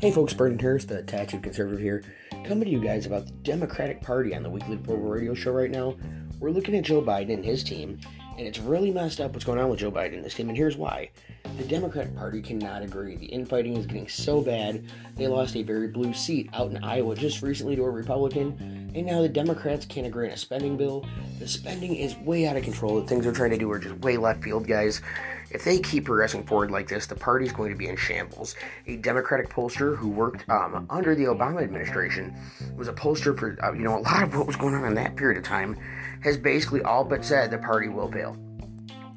Hey folks, Brendan Harris, the tattooed conservative here, coming to you guys about the Democratic Party on the Weekly Global Radio Show right now. We're looking at Joe Biden and his team, and it's really messed up what's going on with Joe Biden and this team, and here's why. The Democratic Party cannot agree. The infighting is getting so bad. They lost a very blue seat out in Iowa just recently to a Republican, and now the Democrats can't agree on a spending bill. The spending is way out of control. The things they're trying to do are just way left field, guys. If they keep progressing forward like this, the party's going to be in shambles. A Democratic pollster who worked um, under the Obama administration was a pollster for uh, you know a lot of what was going on in that period of time has basically all but said the party will fail.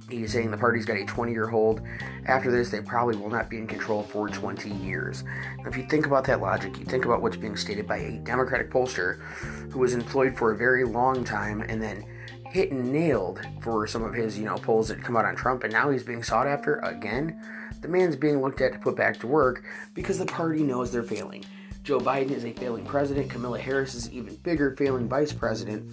He's saying the party's got a 20 year hold. After this, they probably will not be in control for 20 years. Now, if you think about that logic, you think about what's being stated by a Democratic pollster who was employed for a very long time and then hit and nailed for some of his, you know, polls that come out on Trump, and now he's being sought after again. The man's being looked at to put back to work because the party knows they're failing. Joe Biden is a failing president. Kamala Harris is an even bigger failing vice president.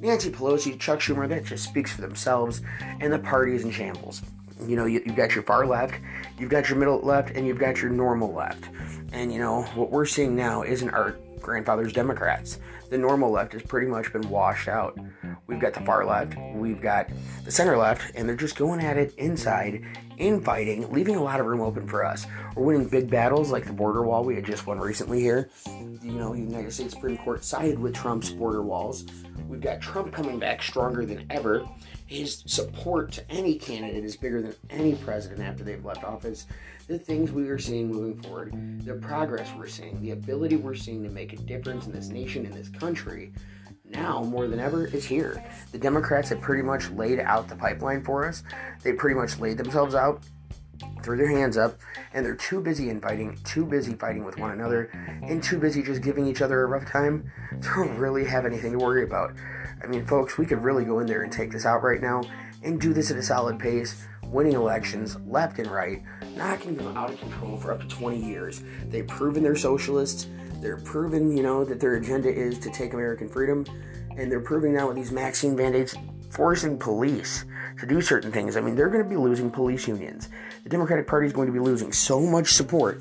Nancy Pelosi, Chuck Schumer, that just speaks for themselves, and the party is in shambles. You know, you, have got your far left, you've got your middle left, and you've got your normal left. And you know, what we're seeing now isn't our grandfather's Democrats. The normal left has pretty much been washed out. We've got the far left, we've got the center left, and they're just going at it inside, infighting, leaving a lot of room open for us. We're winning big battles like the border wall we had just won recently here. You know, the United States Supreme Court sided with Trump's border walls. We've got Trump coming back stronger than ever. His support to any candidate is bigger than any president after they've left office. The things we are seeing moving forward, the progress we're seeing, the ability we're seeing to make a difference in this nation, in this country, now more than ever is here. The Democrats have pretty much laid out the pipeline for us. They pretty much laid themselves out, threw their hands up, and they're too busy infighting, too busy fighting with one another, and too busy just giving each other a rough time to really have anything to worry about. I mean, folks, we could really go in there and take this out right now and do this at a solid pace, winning elections left and right, knocking them out of control for up to 20 years. They've proven they're socialists. They're proving, you know, that their agenda is to take American freedom, and they're proving now with these Maxine vaccine mandates, forcing police to do certain things. I mean, they're going to be losing police unions. The Democratic Party is going to be losing so much support.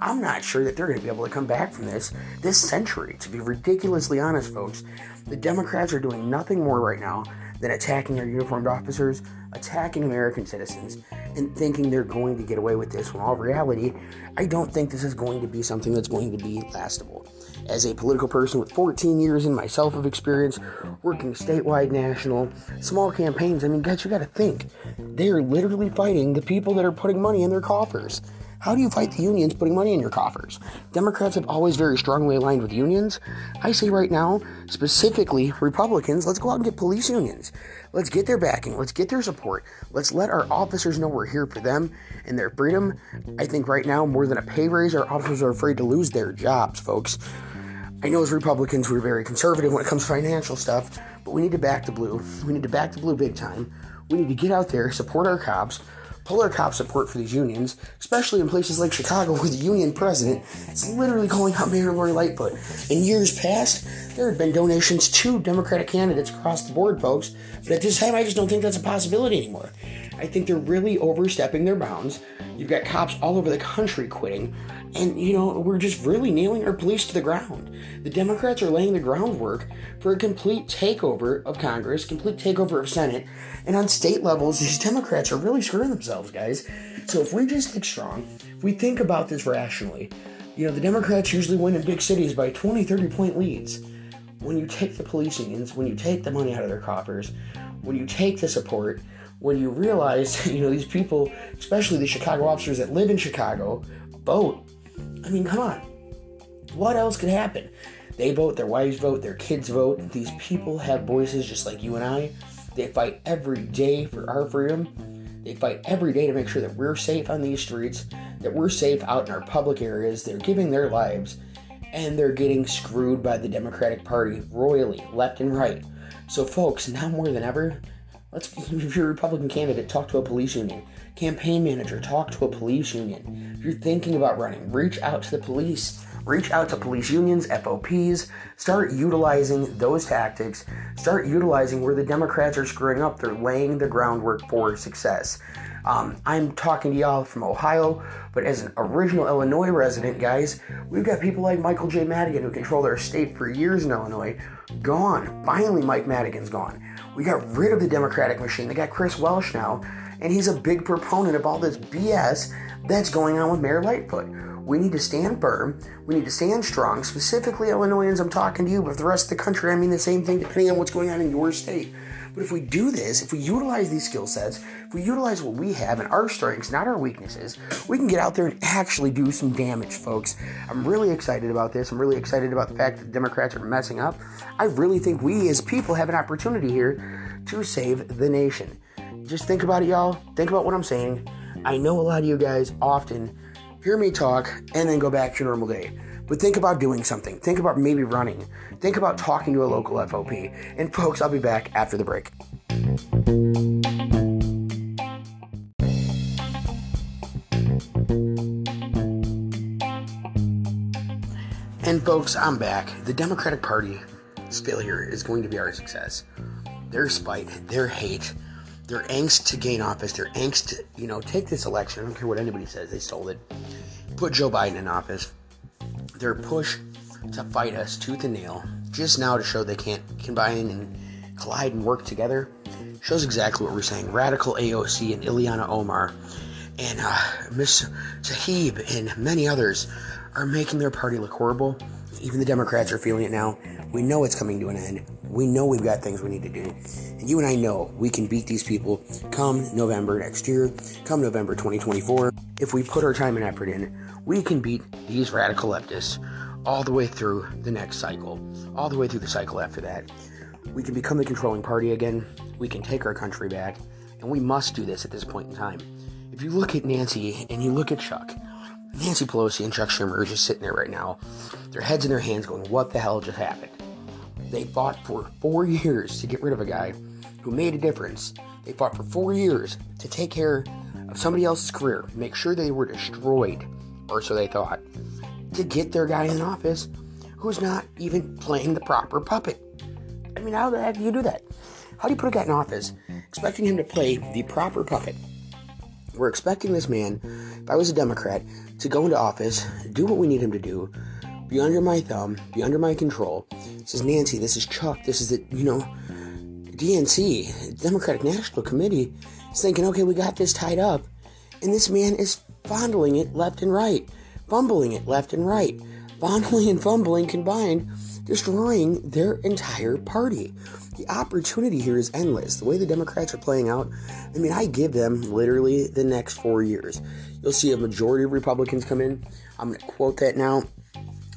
I'm not sure that they're going to be able to come back from this this century. To be ridiculously honest, folks, the Democrats are doing nothing more right now than attacking our uniformed officers, attacking American citizens, and thinking they're going to get away with this when all reality, I don't think this is going to be something that's going to be lastable. As a political person with 14 years in myself of experience, working statewide, national, small campaigns, I mean, guys, you gotta think. They are literally fighting the people that are putting money in their coffers. How do you fight the unions putting money in your coffers? Democrats have always very strongly aligned with unions. I say right now, specifically Republicans, let's go out and get police unions. Let's get their backing. Let's get their support. Let's let our officers know we're here for them and their freedom. I think right now, more than a pay raise, our officers are afraid to lose their jobs, folks. I know as Republicans, we're very conservative when it comes to financial stuff, but we need to back the blue. We need to back the blue big time. We need to get out there, support our cops, cop support for these unions, especially in places like Chicago where the union president is literally calling out Mayor Lori Lightfoot. In years past, there had been donations to Democratic candidates across the board, folks, but at this time, I just don't think that's a possibility anymore. I think they're really overstepping their bounds. You've got cops all over the country quitting, and you know, we're just really nailing our police to the ground. The Democrats are laying the groundwork for a complete takeover of Congress, complete takeover of Senate, and on state levels, these Democrats are really screwing themselves, guys. So if we just get strong, if we think about this rationally, you know, the Democrats usually win in big cities by 20, 30 point leads. When you take the police unions, when you take the money out of their coffers, when you take the support, when you realize, you know, these people, especially the Chicago officers that live in Chicago, vote. I mean, come on. What else could happen? They vote, their wives vote, their kids vote. These people have voices just like you and I. They fight every day for our freedom. They fight every day to make sure that we're safe on these streets, that we're safe out in our public areas. They're giving their lives, and they're getting screwed by the Democratic Party royally, left and right. So, folks, now more than ever, let's if you're a Republican candidate, talk to a police union. Campaign manager, talk to a police union. If you're thinking about running, reach out to the police. Reach out to police unions, FOPs, start utilizing those tactics, start utilizing where the Democrats are screwing up. They're laying the groundwork for success. Um, I'm talking to y'all from Ohio, but as an original Illinois resident, guys, we've got people like Michael J. Madigan who controlled their state for years in Illinois gone. Finally, Mike Madigan's gone. We got rid of the Democratic machine. They got Chris Welch now, and he's a big proponent of all this BS that's going on with Mayor Lightfoot. We need to stand firm. We need to stand strong. Specifically, Illinoisans, I'm talking to you, but for the rest of the country, I mean the same thing depending on what's going on in your state. But if we do this, if we utilize these skill sets, if we utilize what we have and our strengths, not our weaknesses, we can get out there and actually do some damage, folks. I'm really excited about this. I'm really excited about the fact that the Democrats are messing up. I really think we as people have an opportunity here to save the nation. Just think about it, y'all. Think about what I'm saying. I know a lot of you guys often hear me talk and then go back to your normal day. But think about doing something. Think about maybe running. Think about talking to a local FOP. And folks, I'll be back after the break. And folks, I'm back. The Democratic Party's failure is going to be our success. Their spite, their hate, their angst to gain office, their angst to, you know, take this election. I don't care what anybody says, they stole it. Put Joe Biden in office their push to fight us tooth and nail just now to show they can't combine and collide and work together shows exactly what we're saying. Radical AOC and Ilhan Omar and uh, Miss Sahib and many others are making their party look horrible. Even the Democrats are feeling it now. We know it's coming to an end. We know we've got things we need to do. And you and I know we can beat these people come November next year, come November 2024. If we put our time and effort in, we can beat these radical leftists all the way through the next cycle, all the way through the cycle after that. We can become the controlling party again. We can take our country back. And we must do this at this point in time. If you look at Nancy and you look at Chuck, Nancy Pelosi and Chuck Schumer are just sitting there right now, their heads in their hands going, What the hell just happened? They fought for four years to get rid of a guy who made a difference. They fought for four years to take care of somebody else's career, make sure they were destroyed or so they thought, to get their guy in office who's not even playing the proper puppet. I mean, how the heck do you do that? How do you put a guy in office expecting him to play the proper puppet? We're expecting this man, if I was a Democrat, to go into office, do what we need him to do, be under my thumb, be under my control. This is Nancy, this is Chuck, this is the, you know, DNC, Democratic National Committee, is thinking, okay, we got this tied up. And this man is fondling it left and right, fumbling it left and right, fondling and fumbling combined, destroying their entire party. The opportunity here is endless. The way the Democrats are playing out, I mean, I give them literally the next four years. You'll see a majority of Republicans come in. I'm going to quote that now.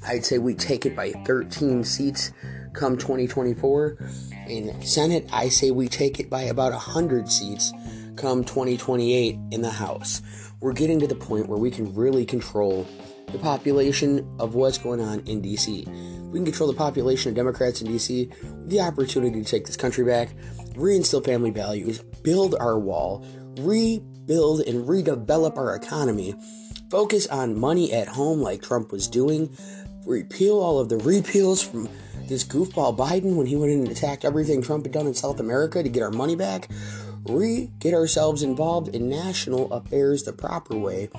I'd say we take it by 13 seats come 2024. In Senate, I say we take it by about 100 seats come 2028 in the House we're getting to the point where we can really control the population of what's going on in DC. We can control the population of Democrats in DC, the opportunity to take this country back, reinstill family values, build our wall, rebuild and redevelop our economy, focus on money at home like Trump was doing, repeal all of the repeals from this goofball Biden when he went in and attacked everything Trump had done in South America to get our money back, re get ourselves involved in national affairs the proper way,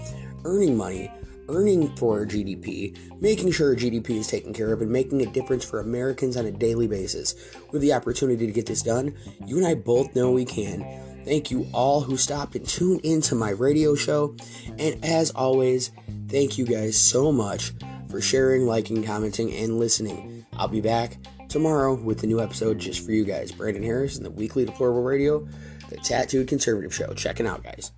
earning money, earning for GDP, making sure GDP is taken care of, and making a difference for Americans on a daily basis. With the opportunity to get this done, you and I both know we can. Thank you all who stopped and tuned into my radio show. And as always, thank you guys so much for sharing, liking, commenting, and listening. I'll be back tomorrow with a new episode just for you guys. Brandon Harris and the Weekly Deplorable Radio the Tattooed Conservative Show. Checking out, guys.